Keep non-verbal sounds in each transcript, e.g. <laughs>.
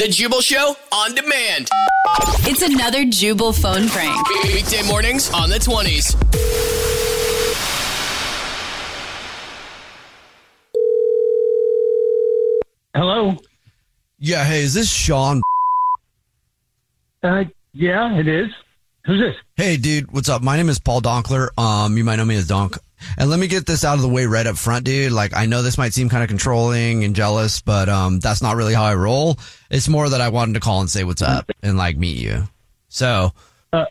The Jubal Show on demand. It's another Jubal phone prank. Weekday mornings on the 20s. Hello. Yeah, hey, is this Sean? Uh, yeah, it is. Who's this? Hey, dude, what's up? My name is Paul Donkler. Um, you might know me as Donk. And let me get this out of the way right up front, dude. Like, I know this might seem kind of controlling and jealous, but um, that's not really how I roll. It's more that I wanted to call and say what's up and like meet you. So, Uh,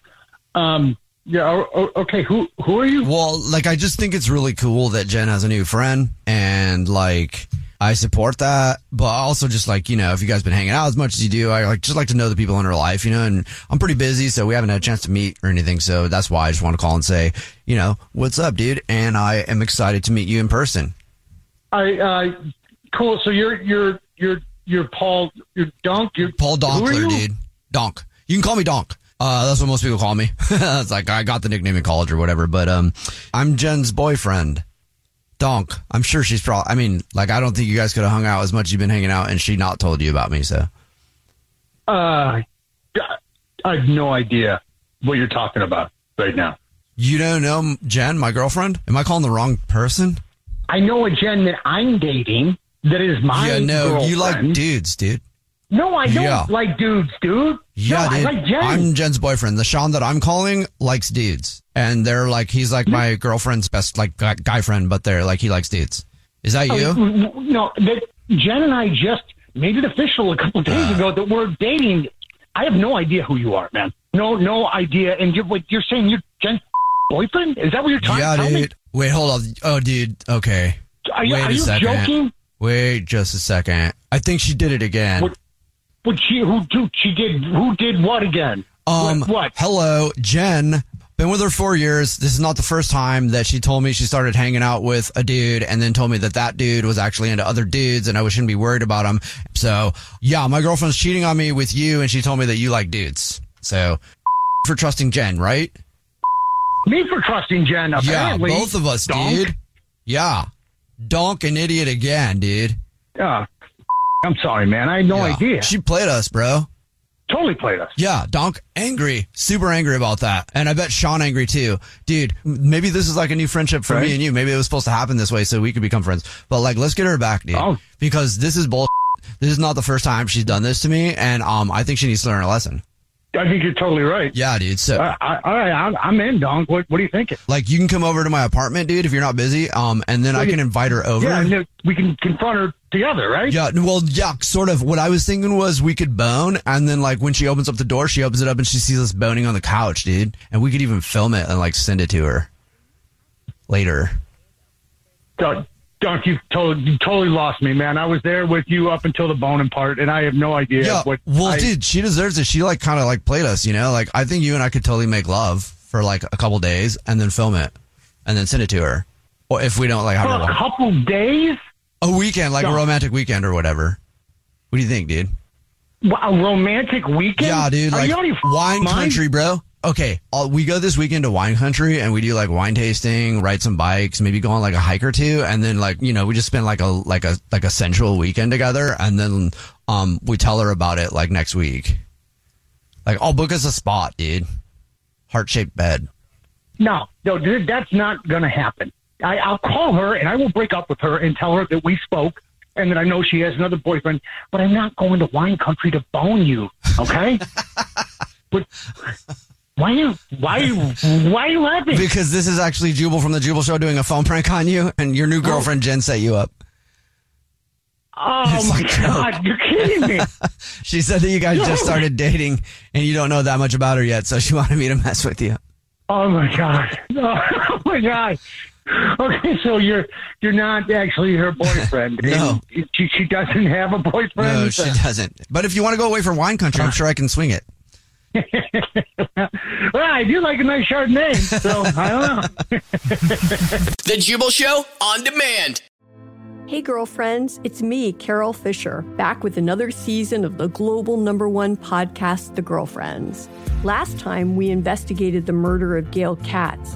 um, yeah. Okay. Who Who are you? well, like, I just think it's really cool that Jen has a new friend, and like, I support that. But also, just like you know, if you guys been hanging out as much as you do, I like just like to know the people in her life, you know. And I'm pretty busy, so we haven't had a chance to meet or anything. So that's why I just want to call and say, you know, what's up, dude? And I am excited to meet you in person. I. Uh, cool. So you're you're you're you're Paul. You're Dunk. You're Paul Donkler, you? dude. Donk. You can call me Donk. Uh, that's what most people call me. <laughs> it's like I got the nickname in college or whatever. But um, I'm Jen's boyfriend, Donk. I'm sure she's probably. I mean, like I don't think you guys could have hung out as much as you've been hanging out, and she not told you about me. So Uh, I have no idea what you're talking about right now. you don't know Jen, my girlfriend? Am I calling the wrong person? I know a Jen that I'm dating that is my yeah, no, you like dudes, dude. No, I don't Yeah. like dudes, dude. Yeah, no, dude. I like Jen. I'm Jen's boyfriend. The Sean that I'm calling likes dudes, and they're like he's like mm-hmm. my girlfriend's best like guy, friend, but they're like he likes dudes. Is that oh, you? Oh, no, that Jen and I just made it official a couple days ah. ago that we're dating. I have no idea who you are, man. No, no idea. And you're what you're saying you're Jen's boyfriend? Is that what you're trying yeah, to tell dude. Wait, hold on. Oh, dude. Okay. me? Are you, Wait are a you second. joking? Wait just a second. I think she did it again. What- What she who do she did who did what again? Um, what? what? Hello, Jen. Been with her four years. This is not the first time that she told me she started hanging out with a dude and then told me that that dude was actually into other dudes and I shouldn't be worried about him. So yeah, my girlfriend's cheating on me with you and she told me that you like dudes. So <laughs> for trusting Jen, right? Me for trusting Jen. Yeah, both of us, Donk. dude. Yeah. Donk an idiot again, dude. Uh, I'm sorry, man. I had no Yeah. idea. She played us, bro. totally played us. Yeah, Donk angry, super angry about that. And I bet Sean angry too. Dude, maybe this is like a new friendship for Right. me and you. Maybe it was supposed to happen this way so we could become friends. But like, let's get her back, dude. Oh. Because this is bull. <laughs> This is not the first time she's done this to me. And, um, I think she needs to learn a lesson. I think you're totally right. Yeah, dude. So, Uh, I, all right, I'm, I'm in, Donk. What, what are you thinking? like, you can come over to my apartment, dude, if you're not busy. Um, and then I can invite her over. Yeah, and we can confront her together, right? Yeah, well, yeah, sort of. What I was thinking was we could bone, and then like when she opens up the door, she opens it up and she sees us boning on the couch, dude. And we could even film it and like send it to her later. Donk, Donk, you totally, you totally lost me, man. I was there with you up until the boning part, and I have no idea Yeah, what. well, I, dude, she deserves it. She like kind of like played us, you know. Like I think you and I could totally make love for like a couple days and then film it and then send it to her. Or if we don't like have For a couple days? A weekend, like a romantic weekend or whatever. What do you think, dude? A romantic weekend? Yeah, dude. Like wine country, bro. Okay, uh, we go this weekend to wine country and we do like wine tasting, ride some bikes, maybe go on like a hike or two, and then like you know we just spend like a like a like a sensual weekend together, and then um we tell her about it like next week. Like I'll book us a spot, dude. Heart shaped bed. No, no, dude, that's not going to happen. I, I'll call her and I will break up with her and tell her that we spoke and that I know she has another boyfriend, but I'm not going to wine country to bone you, okay? <laughs> but why you why why are you laughing? Because this is actually Jubal from the Jubal Show doing a phone prank on you, and your new girlfriend Jen set you up. oh It's my god, you're kidding me. <laughs> She said that you guys just started dating and you don't know that much about her yet, so she wanted me to mess with you. Oh my god. Oh <laughs> my god. Okay, so you're you're not actually her boyfriend. <laughs> No. She, she doesn't have a boyfriend. No, she doesn't. But if you want to go away from wine country, I'm uh. sure I can swing it. <laughs> well, I do like a nice Chardonnay, so I don't know. <laughs> The Jubal Show on demand. Hey, girlfriends, it's me, Carole Fisher, back with another season of the global number one podcast, The Girlfriends. Last time, we investigated the murder of Gail Katz.